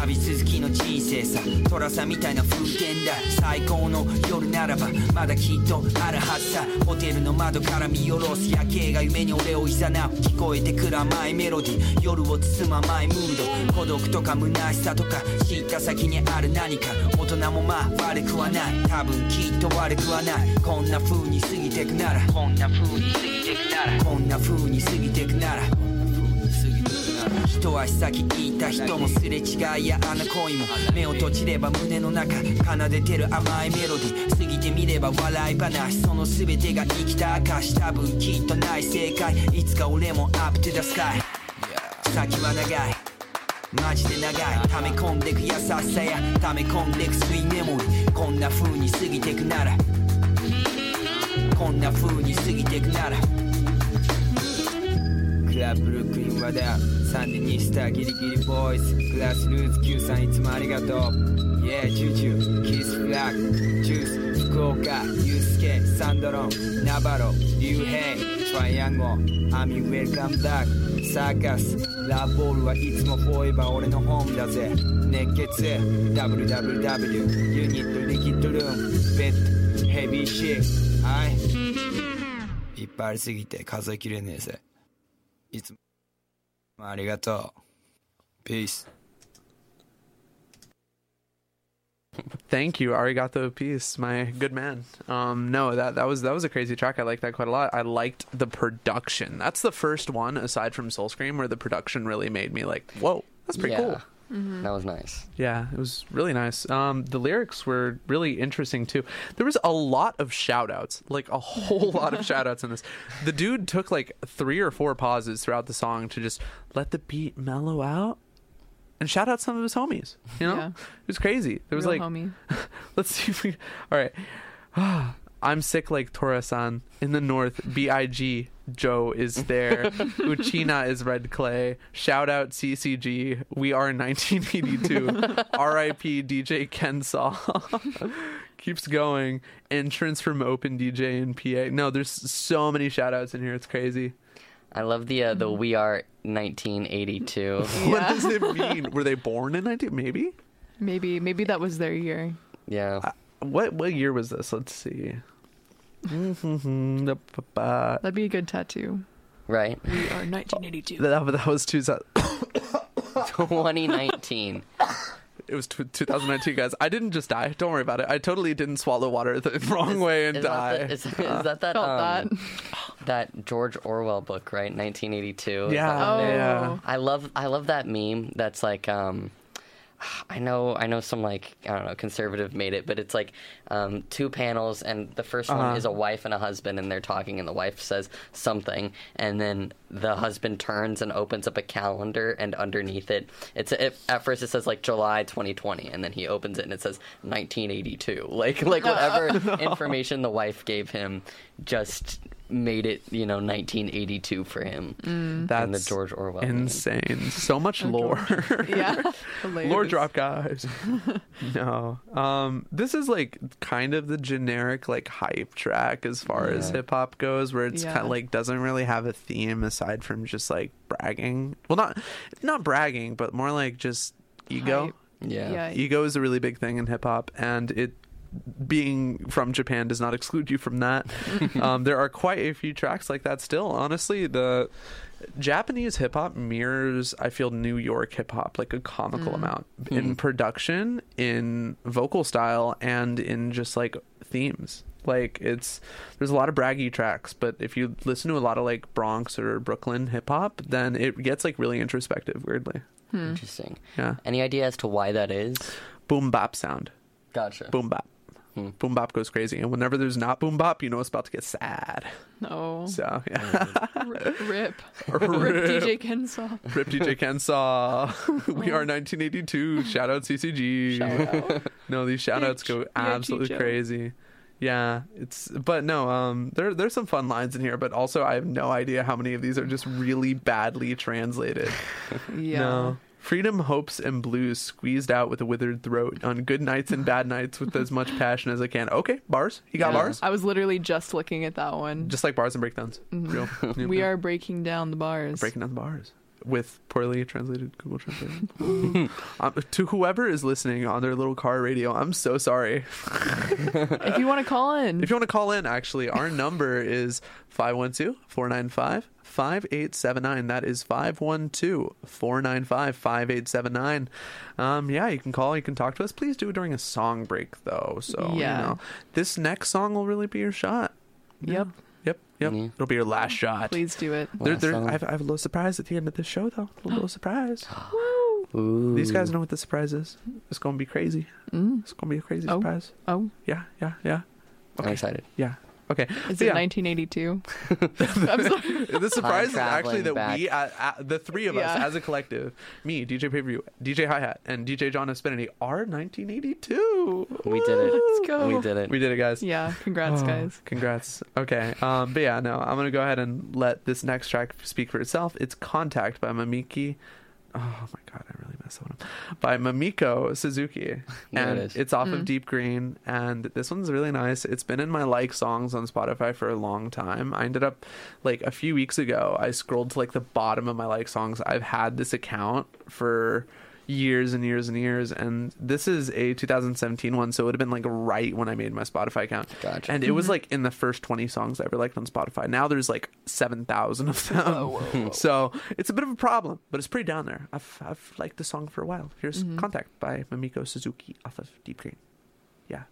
旅続きの人生さ寅さんみたいな風景だ最高の夜ならばまだきっとあるはずさホテルの窓から見下ろす夜景が夢に俺を誘う聞こえてくる甘いメロディ夜を包む甘いムード孤独とか虚しさとか知った先にある何か大人もまあ悪くはない多分きっと悪くはないこんな風に過ぎてくならこんな風に過ぎてくならこんな風に過ぎてくなら一足先言った人もすれ違いやあの恋も目を閉じれば胸の中奏でてる甘いメロディー。過ぎてみれば笑い話その全てが生きた証多分きっとない正解いつか俺もアップ to the sky 先は長い。マジで長い。溜め込んでく優しさや。溜め込んでくスイメモリこんな風に過ぎてくなら。こんな風に過ぎてくなら。ブルックリンはだサンデニスタギリギリボイズグラスルーツ Q さんいつもありがとう Yeah ジュジュキスフラッグジュース福岡ユースケサンドロンナバロリュウヘイトライアンゴアミウェルカムダックサーカスラブボールはいつもフォーエバー俺のホームだぜ熱血 WWW ユニットリキッドルームベッドヘビーシーはいいっぱいありすぎて数えきれねえぜ。いつもありがとう。Peace. Thank you, Arigato Peace, my good man. Um, no, that that was that was a crazy track. I liked that quite a lot. I liked the production. That's the first one aside from Soul Scream where the production really made me like, whoa, that's pretty yeah. cool. That was nice. Yeah, it was really nice. Um, the lyrics were really interesting too. There was a lot of shout outs, like a whole lot of shout outs in this. The dude took like three or four pauses throughout the song to just let the beat mellow out and shout out some of his homies. You know? Yeah. It was crazy. There was Real like homie. let's see if we all right. I'm sick like Tora-san. In the north, B.I.G. Joe is there. Uchina is red clay. Shout out CCG. We are 1982. R.I.P. DJ Kensaw. Keeps going. Entrance from Open DJ and PA. No, there's so many shout outs in here. It's crazy. I love the uh, the We Are 1982. What does it mean? Were they born in 19? Maybe? Maybe maybe that was their year. yeah. What what year was this? Let's see. That, That'd be a good tattoo. Right. We are 1982. that was 2019. it was t- 2019, guys. I didn't just die. Don't worry about it. I totally didn't swallow water the wrong way and Is die. that, the, is, is that that um, that George Orwell book, right? 1982. Yeah, that what it is? yeah. I love I love that meme. That's like um, I know I know some like I don't know conservative made it, but it's like um, two panels, and the 1st Uh-huh. one is a wife and a husband, and they're talking, and the wife says something, and then the husband turns and opens up a calendar, and underneath it, it's it, at first it says like July 2020, and then he opens it and it says 1982, like like whatever information the wife gave him just made it you know 1982 for him. That's in the George Orwell. meme. insane. So much lore. yeah. lore Hilarious. drop, guys. no. Um, this is like kind of the generic like hype track as far as hip hop goes, where it's Yeah. kind of like doesn't really have a theme aside from just like bragging. Well, not not bragging, but more like just ego. Hype. Yeah. Yeah. ego is a really big thing in hip hop and it being from Japan does not exclude you from that. um, there are quite a few tracks like that still. Honestly, the Japanese hip hop mirrors, I feel, New York hip hop like a comical Mm. amount in production, in vocal style, and in just like themes. Like it's there's a lot of braggy tracks, but if you listen to a lot of like Bronx or Brooklyn hip hop, then it gets like really introspective. Weirdly, Interesting. yeah. Any idea as to why that is? Boom bap sound. Gotcha. Boom bap. Boom bop goes crazy, and whenever there's not boom bop, you know it's about to get sad. No. So yeah. Rip. Rip. Rip. DJ Kensaw. Rip DJ Kensaw. we are 1982. Shout out CCG. Shout out. no, these shout outs go absolutely Chicho. crazy. Yeah, it's but no, um there there's some fun lines in here, but also I have no idea how many of these are just really badly translated. Yeah. No. Freedom, hopes, and blues squeezed out with a withered throat on good nights and bad nights with as much passion as I can. Okay, bars. You got Yeah. bars? I was literally just looking at that one. Just like bars and breakdowns. Mm-hmm. we are breaking down the bars. breaking down the bars with poorly translated Google Translate. um, to whoever is listening on their little car radio, I'm so sorry. if you want to call in, If you want to call in, actually, our number is 512 495 5879. That is 512 495 5879. Um, yeah, you can call, you can talk to us. Please do it during a song break, though. So, Yeah. you know, this next song will really be your shot. Yep. Yep. Yep. Yeah. It'll be your last shot. please do it. There, Last there, song. I, have, I have a little surprise at the end of this show, though. A little surprise. Ooh. These guys know what the surprise is. It's going to be crazy. Mm. It's going to be a crazy Oh. surprise. Oh, Yeah, yeah, yeah. I'm excited. Yeah. Okay. is So, it yeah, 1982? I'm sorry. the surprise is actually that back. we, uh, uh, the three of us Yeah. as a collective, me, DJ Pay DJ Hi Hat, and DJ John F. Spinnedy, are 1982. We did it. Let's go. We did it. We did it, guys. Yeah, congrats, Oh, guys. Congrats. Okay. Um, but yeah, no, I'm gonna go ahead and let this next track speak for itself. It's "Contact" by Mamiki. Oh my god, I really messed that one up. By Mamiko Suzuki, and it is. it's off of hmm. Deep Green. And this one's really nice. It's been in my like songs on Spotify for a long time. I ended up like a few weeks ago. I scrolled to like the bottom of my like songs. I've had this account for years and years and years and this is a 2017 one so it would have been like right when i made my spotify account. Gotcha. and it was like in the first 20 songs i ever liked on spotify. Now there's like 7000 of them. so it's a bit of a problem but it's pretty down there. I've, I've liked the song for a while. Here's contact by mamiko suzuki off of deep green. Yeah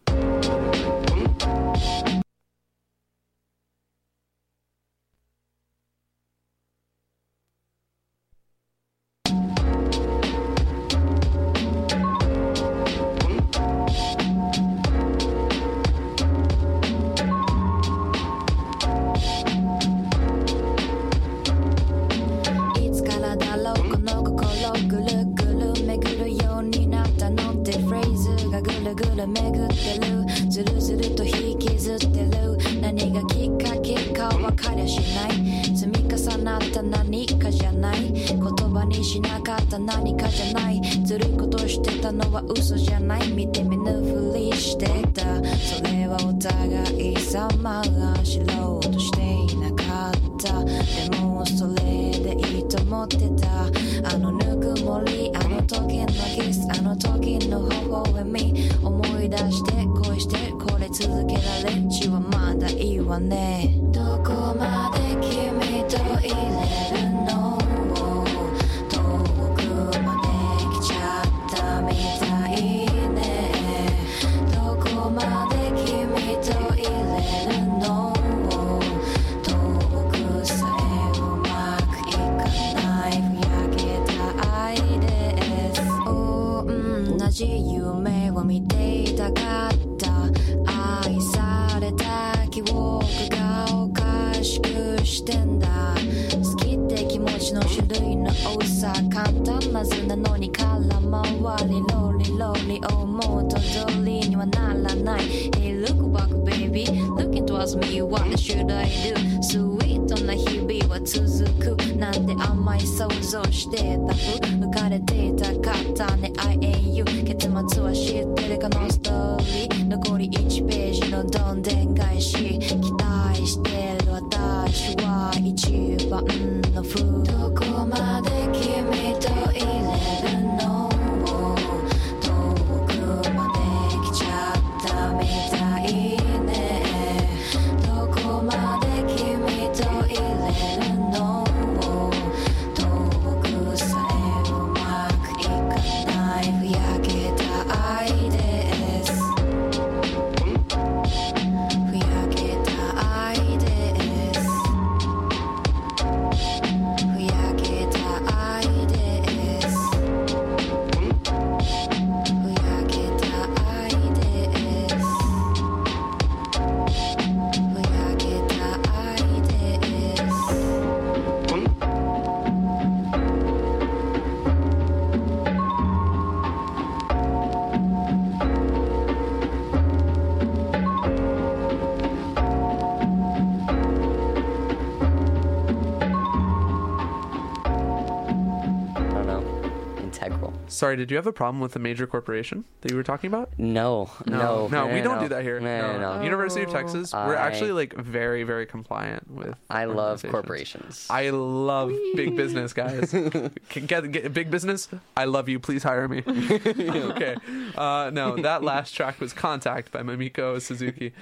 Sorry, did you have a problem with the major corporation that you were talking about? No, no, no, we don't no. do that here. No, no, no. University of. Texas, we're actually like very, very compliant with. I love corporations. I love big business, guys. Get, get big business. I love you. Please hire me. okay. Uh, no, that last track was "Contact" by Mamiko Suzuki,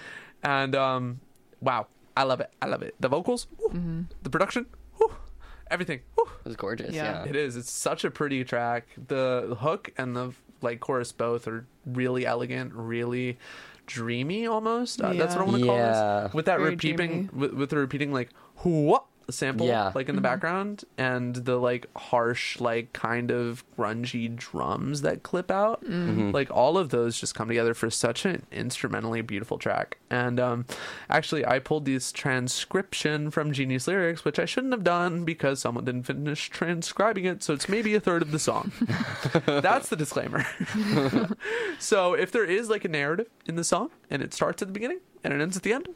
and um, wow, I love it. I love it. The vocals, whew, the production, whew, everything. whew. it was gorgeous. Yeah. Yeah. It is. It's such a pretty track. The hook and the like chorus both are really elegant, really dreamy almost. Uh, that's what I want to call Yeah. this. With that Very repeating with, with the repeating like what sample Yeah. like in the background and the like harsh like kind of grungy drums that clip out. Like all of those just come together for such an instrumentally beautiful track. And um actually i pulled this transcription from genius lyrics which i shouldn't have done because someone didn't finish transcribing it so it's maybe a third of the song. That's the disclaimer. So if there is like a narrative in the song and it starts at the beginning and it ends at the end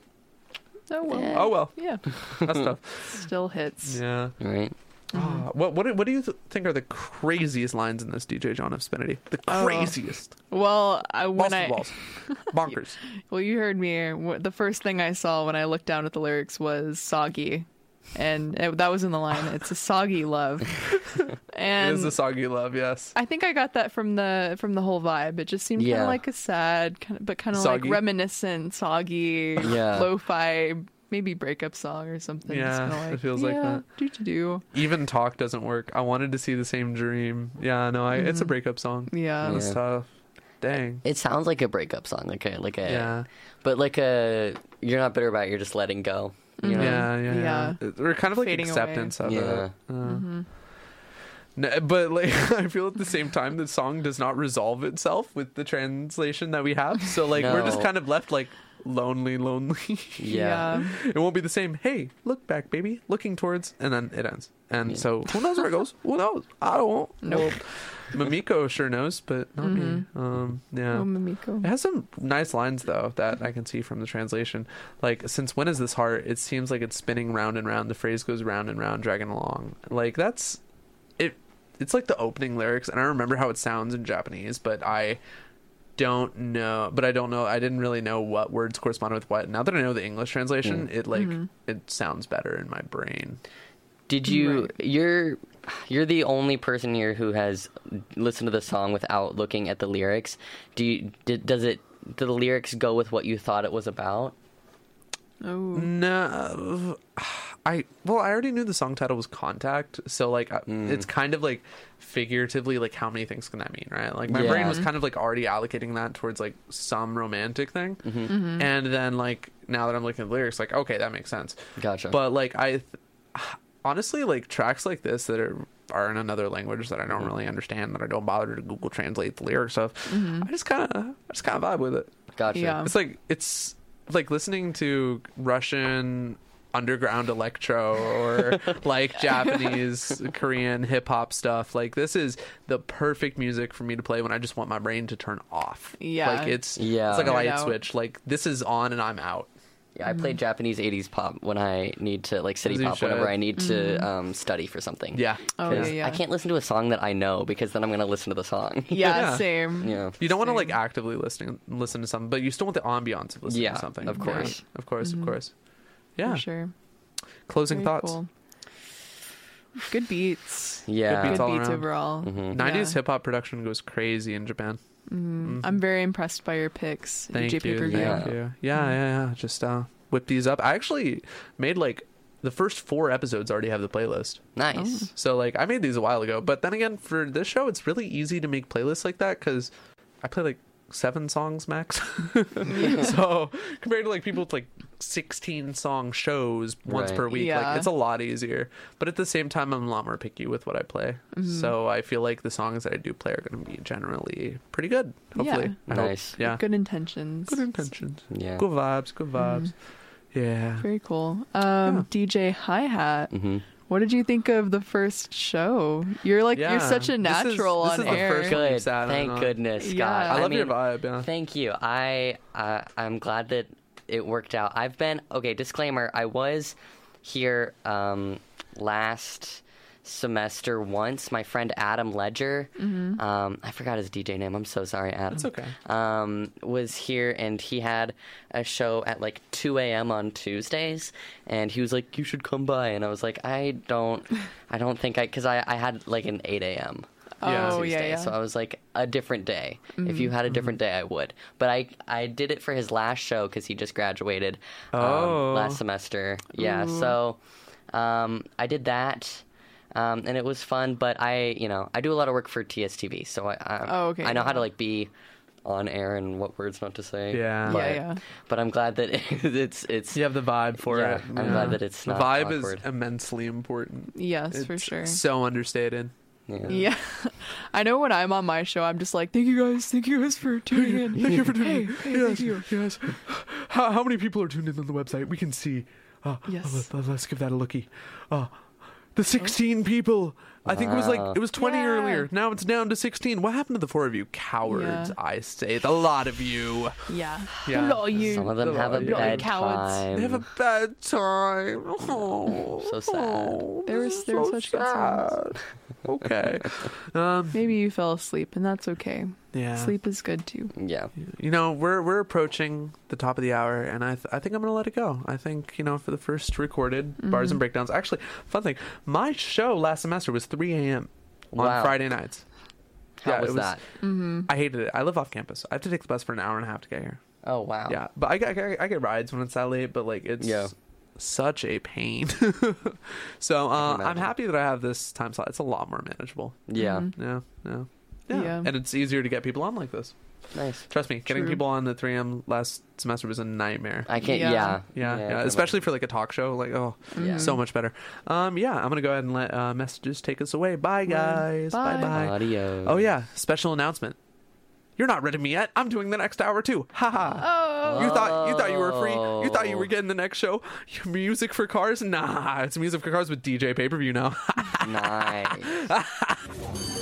Oh well. oh well Yeah. that's tough Still hits. yeah Right. Ah, what what do- what do you th- think are the craziest lines in this DJ John F. Spinnedy? The Oh. craziest. Well, I, when Balls I the walls. Bonkers. well, you heard me. The first thing I saw when I looked down at the lyrics was "soggy," and it, that was in the line. It's a soggy love, it and is a soggy love, yes. I think I got that from the from the whole vibe. It just seemed kind Yeah. of like a sad, kind of, but kind of like Soggy? reminiscent, soggy, Yeah. lo-fi, maybe breakup song or something. Just Yeah, kinda it feels like that. Do to do. Even talk doesn't work. I wanted to see the same dream. Yeah, no, I, Mm-hmm. it's a breakup song. Yeah. That's Yeah. tough. Dang. It sounds like a breakup song, like a like a, Yeah. but like a you're not bitter about. it, You're just letting go. You know? Yeah, yeah, yeah. Yeah. Or kind of like Fading away. acceptance of Yeah. it. Uh, no, but like I feel at the same time the song does not resolve itself with the translation that we have. So like we're just kind of left like lonely, lonely. Yeah. it won't be the same. Hey, look back, baby, looking towards, and then it ends. And so who knows where it goes? Who knows? I don't. Nope. Mamiko sure knows, but not me. Mm-hmm. Um, yeah. Oh, Mamiko. It has some nice lines though that I can see from the translation. Like, since when is this heart? It seems like it's spinning round and round. The phrase goes round and round, dragging along. Like that's it. It's like the opening lyrics, and I remember how it sounds in Japanese, but I don't know. But I don't know. I didn't really know what words correspond with what. Now that I know the English translation, mm. it like mm-hmm. it sounds better in my brain. Did you? You're you're the only person here who has listened to the song without looking at the lyrics. Do you? Did, does it? Do the lyrics go with what you thought it was about? Oh. No, I well, I already knew the song title was "Contact," so like I- it's kind of like figuratively like how many things can that mean, right? Like my brain was kind of like already allocating that towards like some romantic thing, Mm-hmm. and then like now that I'm looking at the lyrics, like okay, that makes sense. Gotcha. But like I, th- honestly, like tracks like this that are are in another language that I don't really understand, that I don't bother to Google translate the lyrics of, mm-hmm. I just kind of, I just kind of vibe with it. Gotcha. Yeah. It's like it's like listening to Russian underground electro or like Japanese, Korean hip hop stuff. Like this is the perfect music for me to play when I just want my brain to turn off. Yeah. Like it's Yeah. it's like a light switch. Like this is on and I'm out. Yeah, I play mm-hmm. Japanese '80s pop when I need to, like city As you pop, whenever should. I need to mm-hmm. um, study for something. Yeah. Oh, yeah, 'Cause yeah. I can't listen to a song that I know because then I'm gonna listen to the song. Yeah, Yeah. same. yeah. You don't want to like actively listen listen to something, but you still want the ambiance of listening Yeah, to something. of Yeah. course. Of course, of mm-hmm. course. Yeah. For sure. Closing Very thoughts. cool. Good beats. Yeah. Good beats Good all beats around. overall. 90s Yeah. hip hop production goes crazy in Japan. I'm very impressed by your picks. Thank DJ you. paperview. Thank Yeah. you. Yeah, yeah, yeah. Just uh whip these up. I actually made like the first four episodes already have the playlist. Nice. So like I made these a while ago, but then again for this show it's really easy to make playlists like that cuz I play like 7 songs max. so compared to like people with like 16 song shows once Right. per week, Yeah. like it's a lot easier. But at the same time I'm a lot more picky with what I play. So I feel like the songs that I do play are going to be generally pretty good, hopefully. I hope. Nice. Yeah. Good intentions. Good intentions. Yeah. Good vibes. Good vibes. Yeah. Very cool. Um, DJ Hi Hat. hmm What did you think of the first show? You're like Yeah. you're such a This is- natural this on is the air. first one. Good. we've Thank on. goodness, Yeah. God. I love mean, your vibe. Yeah. Thank you. I uh, I'm glad that it worked out. I've been okay. Disclaimer: I was here um, last semester once. My friend Adam Ledger, Mhm. um, I forgot his DJ name. I'm so sorry, Adam. It's okay. Um, was here and he had a show at like 2 a.m. on Tuesdays, and he was like, "You should come by," and I was like, "I don't, I don't think I," because I I had like an 8 a.m. on Oh, yeah, Tuesday, yeah. So I was like, a different day. If you Mhm. had a different day, I would. But I I did it for his last show because he just graduated um, Oh. last semester. Yeah, Ooh. so um, I did that. Um, and it was fun, but I, you know, I do a lot of work for TSTV, so I, I, Oh, okay, I know how to like be on air and what words not to say. Yeah. but, Yeah, yeah. But I'm glad that it's it's. You have the vibe for Yeah, it. I'm glad that it's the not vibe awkward. is immensely important. Yes, for sure. So understated. Yeah. I know when I'm on my show, I'm just like, thank you guys, thank you guys for tuning in. Thank you for tuning in. hey, yes, thank you. yes. How, how many people are tuned in on the website? We can see. Uh, Yes. Let, us give that a looky. Uh, the 16 people. I think it was like it was 20 Yeah. earlier. Now it's down to 16. What happened to the four of you cowards? Yeah. I say the lot of you. Yeah. Yeah. A lot of you. Some of them have a Lot of bad cowards. time. They have a bad time. Oh, so sad. oh, There this was is there were so such good songs. sad. Okay. Um, Maybe you fell asleep, and that's okay. yeah. Sleep is good too. Yeah. You know, we're we're approaching the top of the hour, and I th- I think I'm gonna let it go. I think you know for the first recorded bars and breakdowns. Actually, fun thing, my show last semester was 3 a.m. on Wow. Friday nights. How Yeah, was, it was- that? Mm-hmm. I hated it. I live off campus. I have to take the bus for an hour and a half to get here. Oh wow. Yeah, but I get, I get, I get rides when it's that late, but like it's Yeah. such a pain. so uh, I'm imagine. happy that I have this time slot. It's a lot more manageable. Yeah. Yeah, yeah, yeah, Yeah. and it's easier to get people on like this. Nice. Trust me, getting True. people on the 3M last semester was a nightmare. I can't. Yeah. Yeah. Yeah, I yeah, especially for like a talk show. Like, oh, Yeah. so much better. Um, yeah, I'm gonna go ahead and let uh, messages take us away. Bye, guys. Bye. Bye, bye. Audio. Oh yeah, special announcement. You're not rid of me yet. I'm doing the next hour too. Ha ha. Oh. You thought you thought you were free. You thought you were getting the next show. Music for cars? Nah, it's music for cars with DJ paperview now. Nice.